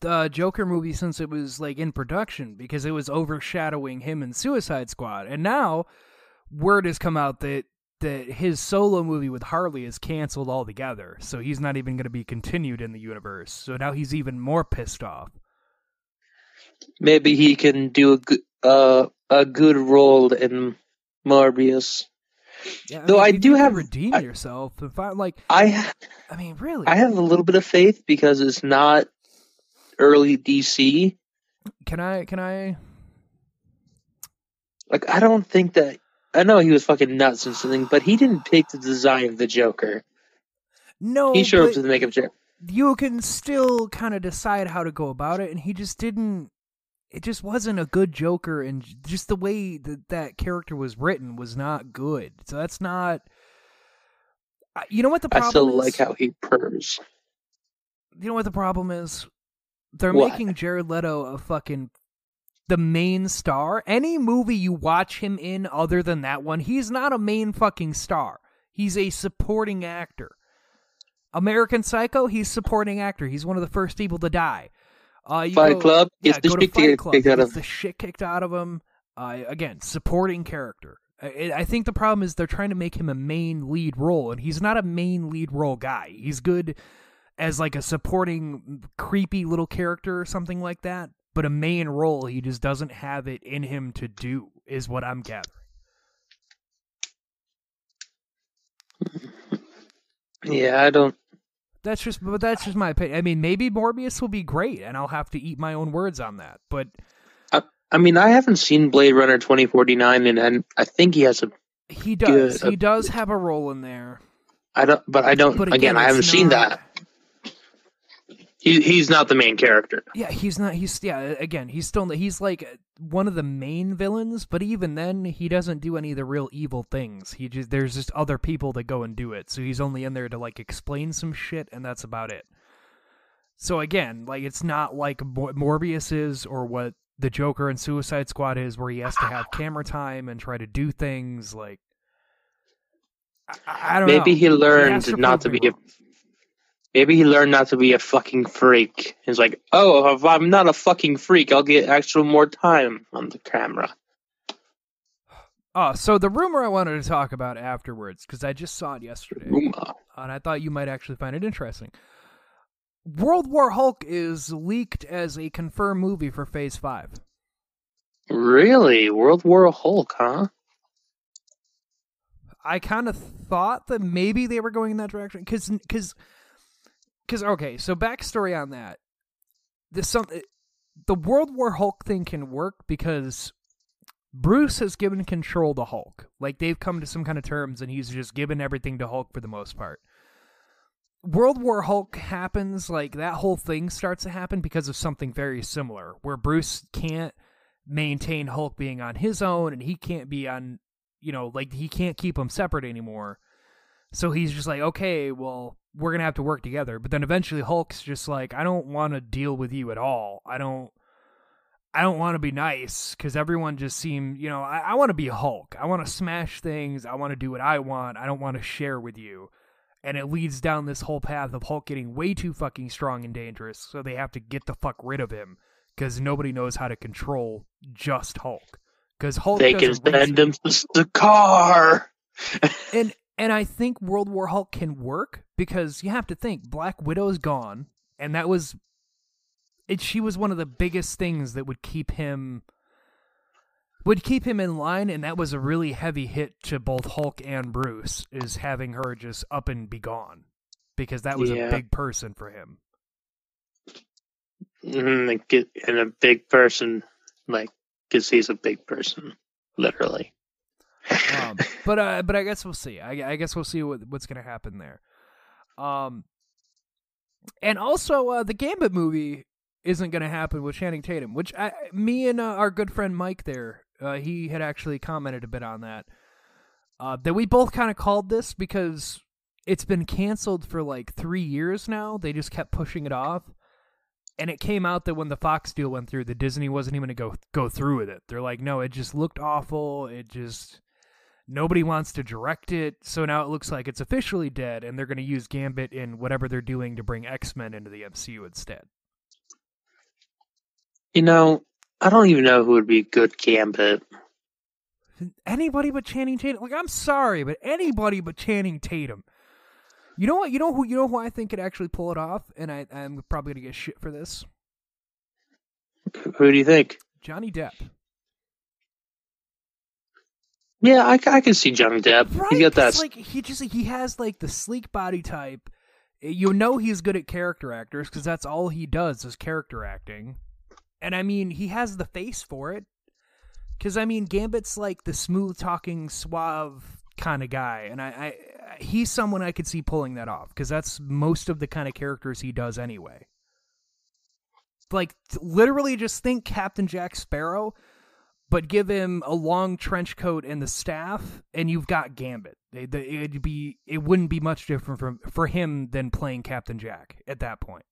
the Joker movie since it was like in production because it was overshadowing him in Suicide Squad. And now word has come out that that his solo movie with Harley is canceled altogether. So he's not even going to be continued in the universe. So now he's even more pissed off. Maybe he can do a good uh, a good role in Morbius. Yeah, Though mean, I you do have- redeem I- yourself and find like I I mean, really. I have a little bit of faith because it's not early DC. can I can I Like I don't think that I know he was fucking nuts and something, but he didn't pick the design of the Joker. No, he showed up to the makeup chair. you can still kind of decide how to go about it and he just didn't it just wasn't a good joker and just the way that that character was written was not good so that's not I- you know what the I still is like how he purrs. you know what the problem is they're What? making jared leto a fucking the main star any movie you watch him in other than that one he's not a main fucking star he's a supporting actor American Psycho, he's supporting actor. He's one of the first people to die. Uh, Fight go- Club, yeah, gets the shit Fight kicked- Club. kicked out of- the shit kicked out of him. Uh, again, supporting character. I, I think the problem is they're trying to make him a main lead role, and he's not a main lead role guy. He's good as like a supporting, creepy little character or something like that. But a main role, he just doesn't have it in him to do. Is what I'm gathering. Yeah, I don't. That's just, but that's just my opinion. I mean, maybe Morbius will be great, and I'll have to eat my own words on that. But I mean, I haven't seen Blade Runner twenty forty nine, and, and I think he has a. he does. Good. He does have a role in there. I don't, but I don't. But again, I haven't seen that. He, he's not the main character. Yeah, he's not. He's yeah. Again, he's still. He's like one of the main villains, but even then, he doesn't do any of the real evil things. He just there's just other people that go and do it. So he's only in there to like explain some shit, and that's about it. So again, like it's not like Mor- Morbius is or what the Joker and Suicide Squad is, where he has to have camera time and try to do things like. I, I don't know. Maybe he has learned not to be a. Maybe he learned not to be a fucking freak. He's like, oh, if I'm not a fucking freak, I'll get actual more time on the camera. Oh, so the rumor I wanted to talk about afterwards, because I just saw it yesterday, Uma. and I thought you might actually find it interesting. World War Hulk is leaked as a confirmed movie for Phase 5. Really, World War Hulk, huh? I kind of thought that maybe they were going in that direction because because okay. So backstory on that: this some eh, the World War Hulk thing can work because Bruce has given control to Hulk. Like they've come to some kind of terms, and he's just given everything to Hulk for the most part. World War Hulk happens like that whole thing starts to happen because of something very similar, where Bruce can't maintain Hulk being on his own, and he can't be on you know, like he can't keep them separate anymore. So he's just like, okay, well, we're gonna have to work together. But then eventually Hulk's just like, I don't want to deal with you at all. I don't, I don't want to be nice because everyone just seemed, you know, I, I want to be Hulk. I want to smash things. I want to do what I want. I don't want to share with you. And it leads down this whole path of Hulk getting way too fucking strong and dangerous. So they have to get the fuck rid of him because nobody knows how to control just Hulk. Because Hulk They can send him to the car. and and I think World War Hulk can work because you have to think Black Widow's gone, and that was it. She was one of the biggest things that would keep him would keep him in line, and that was a really heavy hit to both Hulk and Bruce is having her just up and be gone because that was a big person for him. Mm, get- and a big person, like, because he's a big person, literally. Um, but uh, but I guess we'll see. I, I guess we'll see what what's gonna happen there. Um, and also uh, the Gambit movie isn't gonna happen with Channing Tatum, which I, me and uh, our good friend Mike there, uh, he had actually commented a bit on that. Uh, that we both kind of called this because it's been canceled for like three years now. They just kept pushing it off. And it came out that when the Fox deal went through, the Disney wasn't even going to go go through with it. They're like, no, it just looked awful. It just nobody wants to direct it. So now it looks like it's officially dead, and they're going to use Gambit in whatever they're doing to bring X Men into the MCU instead. You know, I don't even know who would be good Gambit. Anybody but Channing Tatum. Like, I'm sorry, but anybody but Channing Tatum. You know what? You know who? You know who I think could actually pull it off, and I, I'm probably gonna get shit for this. Who do you think? Johnny Depp. Yeah, I, I can see Johnny Depp. Right? He's got that. It's like he just he has like the sleek body type. You know he's good at character actors because that's all he does is character acting. And I mean, he has the face for it. Because I mean, Gambit's like the smooth talking, suave kind of guy, and I, I he's someone I could see pulling that off because that's most of the kind of characters he does anyway. Like literally, just think Captain Jack Sparrow, but give him a long trench coat and the staff, and you've got Gambit. It, it'd be it wouldn't be much different from for him than playing Captain Jack at that point.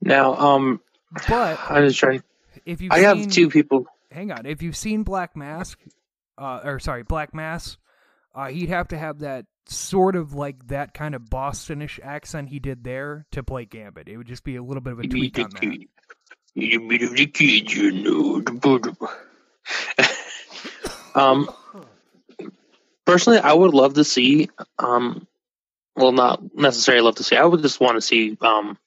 now, um, But I was trying. if you've I have two people. hang on. If you've seen Black Mask, uh, or sorry, Black Mass, uh, he'd have to have that sort of like that kind of Bostonish accent he did there to play Gambit. It would just be a little bit of a tweak on that. You bit of the kid, you know. the um, personally, I would love to see. Um, well, not necessarily love to see. I would just want to see. Um,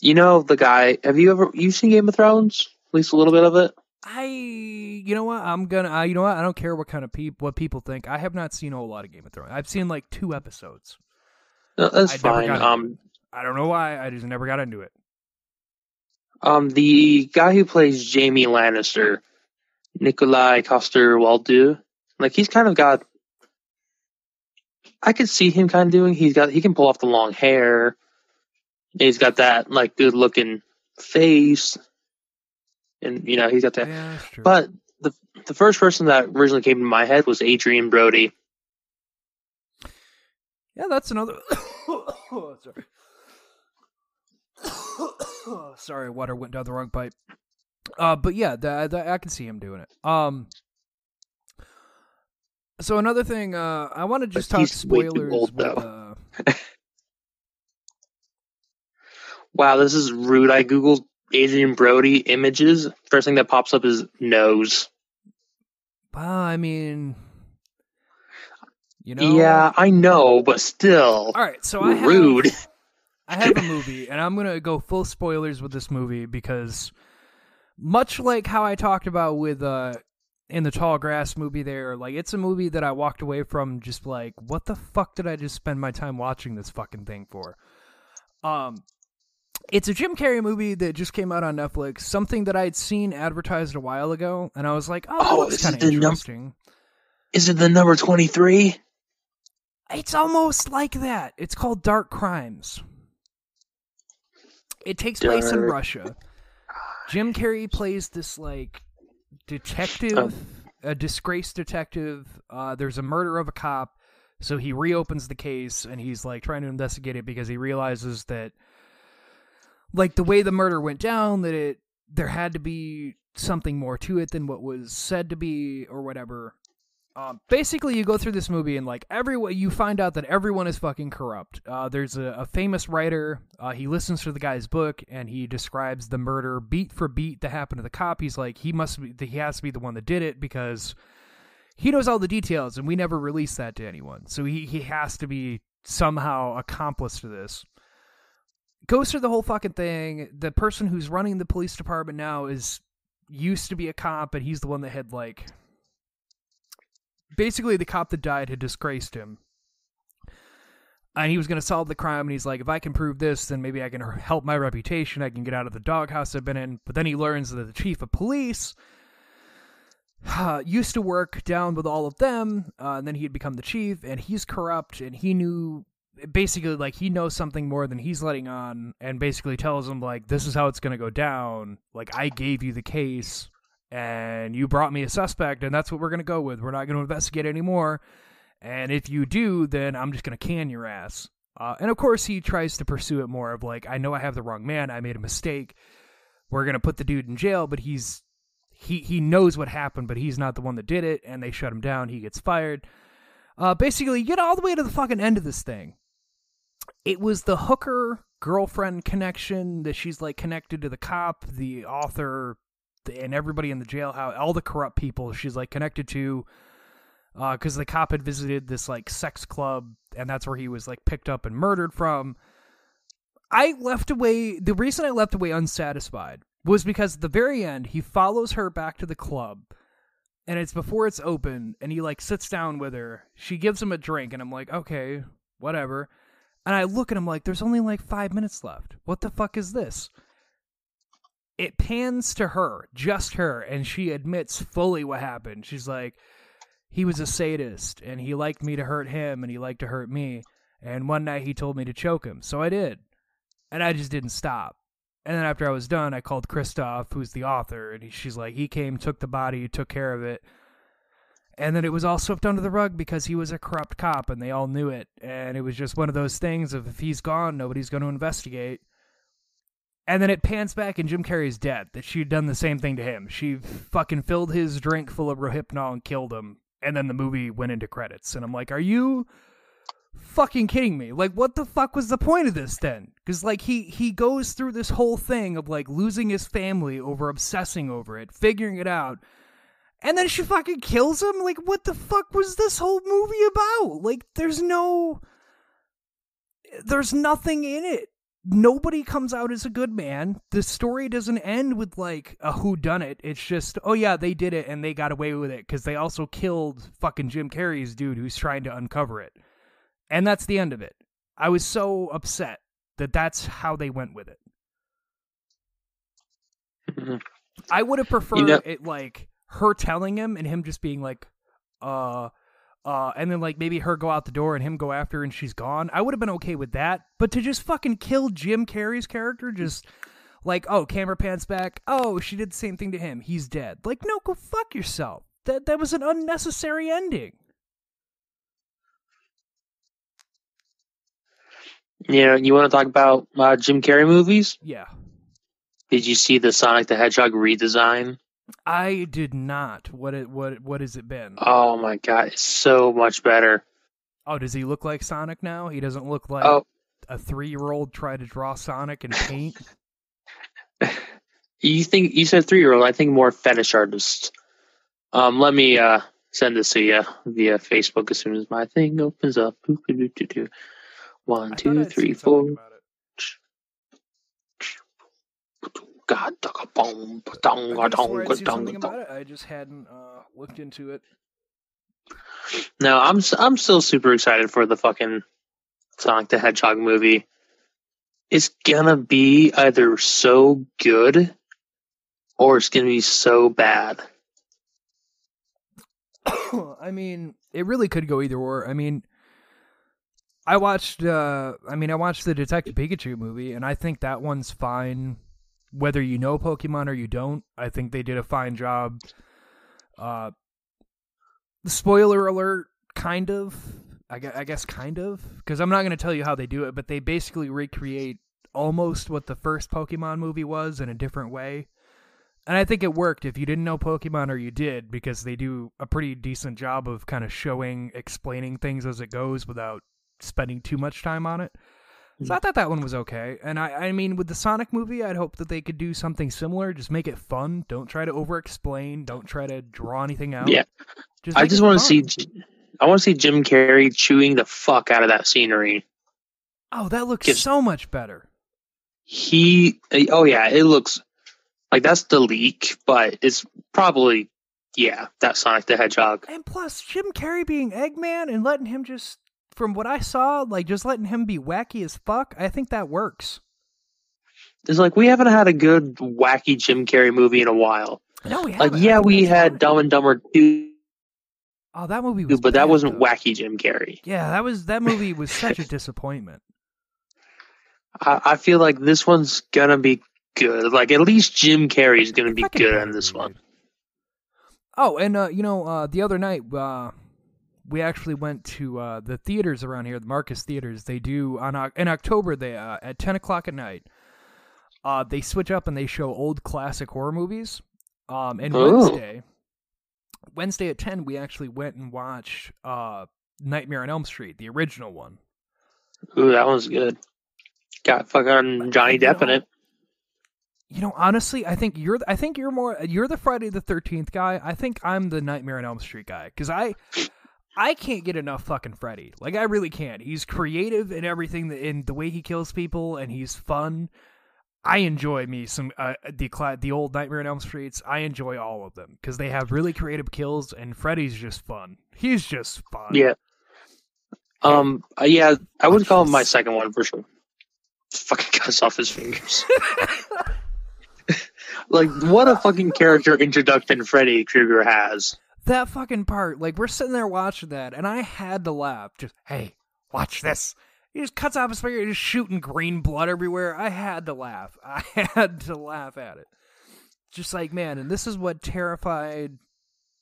you know the guy. Have you ever you seen Game of Thrones? At least a little bit of it. I, you know what? I'm gonna. Uh, you know what? I don't care what kind of people, what people think. I have not seen a whole lot of Game of Thrones. I've seen like two episodes. No, that's I fine. Um, I don't know why. I just never got into it. Um, the guy who plays Jaime Lannister, Nikolaj Coster Waldau, like he's kind of got. I could see him kind of doing. He's got. He can pull off the long hair. He's got that like good looking face, and you know he's got that. Yeah. But the the first person that originally came to my head was Adrien Brody. Yeah, that's another. Sorry. Sorry, water went down the wrong pipe. Uh, but yeah, that, that, I can see him doing it. Um. So another thing, uh, I want to just But talk he's way too spoilers. old, with, uh, Wow, this is rude. I googled Adrien Brody images. First thing that pops up is nose. well, I mean, you know, Yeah, I know, but still, All right, so I have, rude. I have a movie, and I'm gonna go full spoilers with this movie because, much like how I talked about with uh in the Tall Grass movie, there, like it's a movie that I walked away from just like, what the fuck did I just spend my time watching this fucking thing for? Um, it's a Jim Carrey movie that just came out on Netflix. Something that I'd seen advertised a while ago, and I was like, oh, Oh, that's kind of the num- interesting. Is it the number twenty three? It's almost like that. It's called Dark Crimes. It takes place in Russia. Jim Carrey plays this like detective, Oh. a disgraced detective. Uh, there's a murder of a cop, so he reopens the case and he's like trying to investigate it because he realizes that, like the way the murder went down, that it there had to be something more to it than what was said to be or whatever. Um, basically, you go through this movie and like everyone, you find out that everyone is fucking corrupt. Uh, there's a, a famous writer. Uh, he listens to the guy's book and he describes the murder beat for beat that happened to the cop. He's like, he must be, he has to be the one that did it because he knows all the details and we never released that to anyone. So he he has to be somehow accomplice to this. Goes through the whole fucking thing. The person who's running the police department now is used to be a cop, and he's the one that had like basically the cop that died had disgraced him. and he was going to solve the crime and he's like if i can prove this then maybe i can help my reputation. I can get out of the doghouse i've been in. But then he learns that the chief of police uh, used to work down with all of them uh, and then he had become the chief and he's corrupt and he knew basically like he knows something more than he's letting on and basically tells him like this is how it's going to go down. Like i gave you the case and you brought me a suspect and that's what we're going to go with we're not going to investigate anymore and if you do, then I'm just going to can your ass. Uh, and of course, he tries to pursue it more of like, I know I have the wrong man. I made a mistake. We're going to put the dude in jail, but he's he he knows what happened, but he's not the one that did it. And they shut him down. He gets fired. Uh, basically, you get all the way to the fucking end of this thing. It was the hooker girlfriend connection that she's like connected to the cop, the author, and everybody in the jailhouse, all the corrupt people she's like connected to because uh, the cop had visited this like sex club and that's where he was like picked up and murdered from. I left away the reason I left away unsatisfied was because at the very end he follows her back to the club and it's before it's open and he like sits down with her. She gives him a drink and I'm like, "Okay, whatever." And I look at him like there's only like 5 minutes left. What the fuck is this? It pans to her, just her, and she admits fully what happened. She's like, he was a sadist and he liked me to hurt him and he liked to hurt me. And one night he told me to choke him. So I did. And I just didn't stop. And then after I was done, I called Christoph, who's the author, and he, she's like, he came, took the body, took care of it. And then it was all swept under the rug because he was a corrupt cop and they all knew it. And it was just one of those things of if he's gone, nobody's going to investigate. And then it pans back and Jim Carrey's dead. That she'd done the same thing to him. She fucking filled his drink full of Rohypnol and killed him. And then the movie went into credits. And i'm like are you fucking kidding me? Like what the fuck was the point of this then? Because like he he goes through this whole thing of like losing his family over obsessing over it figuring it out. And then she fucking kills him? Like what the fuck was this whole movie about? Like there's no there's nothing in it nobody comes out as a good man. The story doesn't end with like a who done it. It's just, oh yeah, they did it and they got away with it because they also killed fucking Jim Carrey's dude who's trying to uncover it. And that's the end of it. I was so upset that that's how they went with it. Mm-hmm. I would have preferred you know- it like her telling him and him just being like, uh, uh, and then like maybe her go out the door and him go after her and she's gone. I would have been okay with that, but to just fucking kill Jim Carrey's character, just like oh camera pants back, oh she did the same thing to him, he's dead. Like no, go fuck yourself. That that was an unnecessary ending. Yeah, you want to talk about uh, Jim Carrey movies? Yeah. Did you see the Sonic the Hedgehog redesign? I did not. What it what what has it been? Oh my god, it's so much better. Oh, does he look like Sonic now? He doesn't look like oh. a three year old tried to draw Sonic and paint. you think you said three year old? I think more fetish artist. Um, let me uh send this to you via Facebook as soon as my thing opens up. One, two, three, four. God, boom, dong, I dong, something. I just hadn't uh, looked into it. No, I'm I'm still super excited for the fucking Sonic the Hedgehog movie. It's gonna be either so good or it's gonna be so bad. I mean, it really could go either or. I mean, I watched. uh I mean, I watched the Detective Pikachu movie, and I think that one's fine whether you know Pokemon or you don't, I think they did a fine job. Uh, spoiler alert, kind of. I guess, I guess kind of, because I'm not going to tell you how they do it, but they basically recreate almost what the first Pokemon movie was in a different way. And I think it worked if you didn't know Pokemon or you did, because they do a pretty decent job of kind of showing, explaining things as it goes without spending too much time on it. Hmm. So I thought that one was okay. And I, I mean, with the Sonic movie, I'd hope that they could do something similar. Just make it fun. Don't try to over explain. Don't try to draw anything out. Yeah. Just I just want to see. I want to see Jim Carrey chewing the fuck out of that scenery. Oh, that looks so much better. He. Eh, oh yeah, it looks like that's the leak, but it's probably yeah, that Sonic the Hedgehog. And plus, Jim Carrey being Eggman and letting him just from what I saw, like just letting him be wacky as fuck, I think that works. It's like we haven't had a good wacky Jim Carrey movie in a while. No, we haven't. yeah, we had. Dumb and Dumber two, Oh, that movie was. but that wasn't though. wacky Jim Carrey. Yeah, that was that movie was such a disappointment. I, I feel like this one's gonna be good. Like at least Jim Carrey's gonna be good on this one. Oh, and uh, you know, uh, the other night, uh, we actually went to uh, the theaters around here, the Marcus Theaters. They do on in October. They uh, at ten o'clock at night. Uh, they switch up and they show old classic horror movies. Um, and Oh. Wednesday, Wednesday at ten, we actually went and watched uh, Nightmare on Elm Street, the original one. Ooh, that one's good. Got fucking Johnny Depp in it. You know, honestly, I think you're. I think you're more. You're the Friday the Thirteenth guy. I think I'm the Nightmare on Elm Street guy because I, I can't get enough fucking Freddy. Like I really can't. He's creative in everything, in the way he kills people, and he's fun. I enjoy me some uh, the the old Nightmare on Elm Streets. I enjoy all of them because they have really creative kills, and Freddy's just fun. He's just fun. Yeah. Um. uh, yeah, I would call him my second one for sure. Fucking cuts off his fingers. like what a fucking character introduction Freddy Krueger has. That fucking part, like we're sitting there watching that, and I had to laugh. Just hey, watch this. He just cuts off his finger, just shooting green blood everywhere. I had to laugh. I had to laugh at it. Just like man, and this is what terrified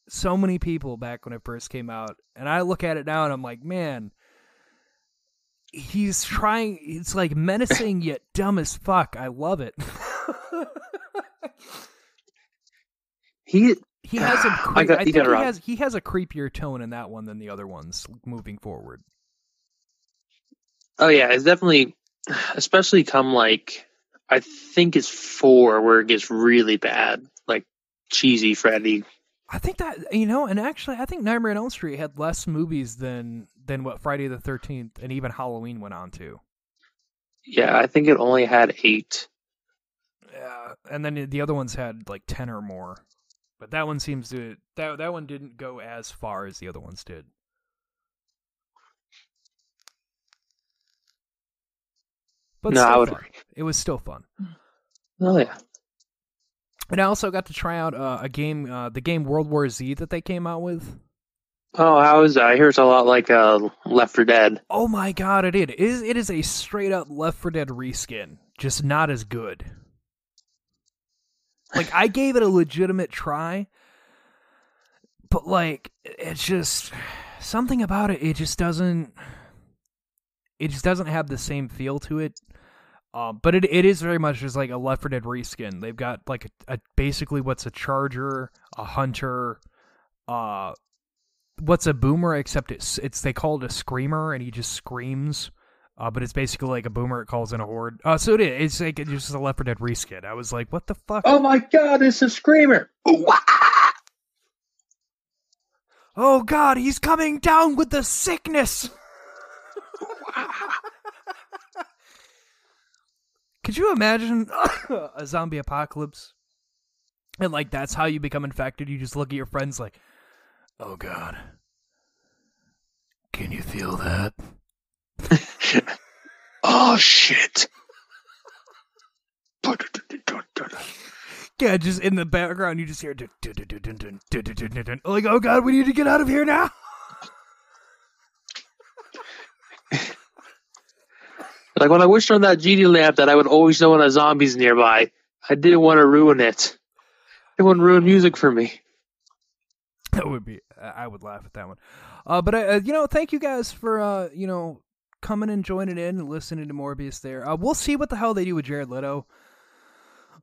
so many people back when it first came out. And I look at it now, and I'm like, man, he's trying. It's like menacing yet dumb as fuck. I love it. He He has a I creep, got- I think he wrong. has he has a creepier tone in that one than the other ones moving forward. Oh yeah, it's definitely, especially come like, I think it's four where it gets really bad, like cheesy Freddy. I think that you know, and actually, I think Nightmare on Elm Street had less movies than than what Friday the Thirteenth and even Halloween went on to. Yeah, I think it only had eight. Yeah, and then the other ones had like ten or more, but that one seems to that that one didn't go as far as the other ones did. But No, I still would fun. It was still fun. Oh yeah, And I also got to try out uh, a game, uh, the game World War Z that they came out with. Oh, how is that? I hear it's a lot like uh, Left 4 Dead. Oh my god, it is. It is, it is a straight up Left 4 Dead reskin, just not as good. Like I gave it a legitimate try, but like it's just something about it. It just doesn't. It just doesn't have the same feel to it. Um, but it it is very much just like a Left 4 Dead reskin. They've got like a, a basically what's a charger, a hunter, uh, what's a boomer except it's it's they call it a screamer and he just screams. Uh, but it's basically like a boomer. It calls in a horde. Uh, so it is. It's like it's just a 4 Dead reskin. I was like, what the fuck? Oh my god, it's a screamer! Oh God, he's coming down with the sickness. Could you imagine a zombie apocalypse? And like that's how you become infected. You just look at your friends like, "Oh God, can you feel that?" oh shit. Yeah, just in the background, you just hear like, "Oh God, we need to get out of here now." like when I wished on that genie lamp that I would always know when a zombie's nearby. I didn't want to ruin it. It wouldn't ruin music for me. That would be. I would laugh at that one. Uh, but I, you know, thank you guys for uh, you know coming and joining in and listening to Morbius. There, uh, we'll see what the hell they do with Jared Leto.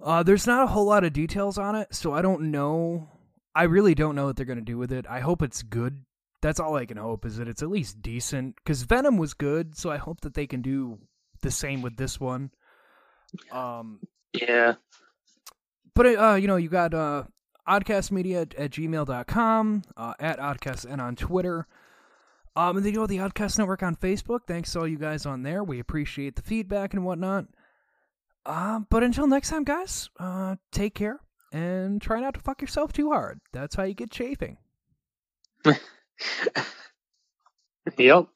Uh, there's not a whole lot of details on it, so I don't know. I really don't know what they're gonna do with it. I hope it's good. That's all I can hope is that it's at least decent. Because Venom was good, so I hope that they can do the same with this one. Um, Yeah. but uh, you know, you got uh, oddcastmedia at, gmail.com, uh, at oddcast and on Twitter. Um, and then you go the Oddcast Network on Facebook. Thanks to all you guys on there. We appreciate the feedback and whatnot. Uh, but until next time, guys, uh, take care and try not to fuck yourself too hard. That's how you get chafing. Yep.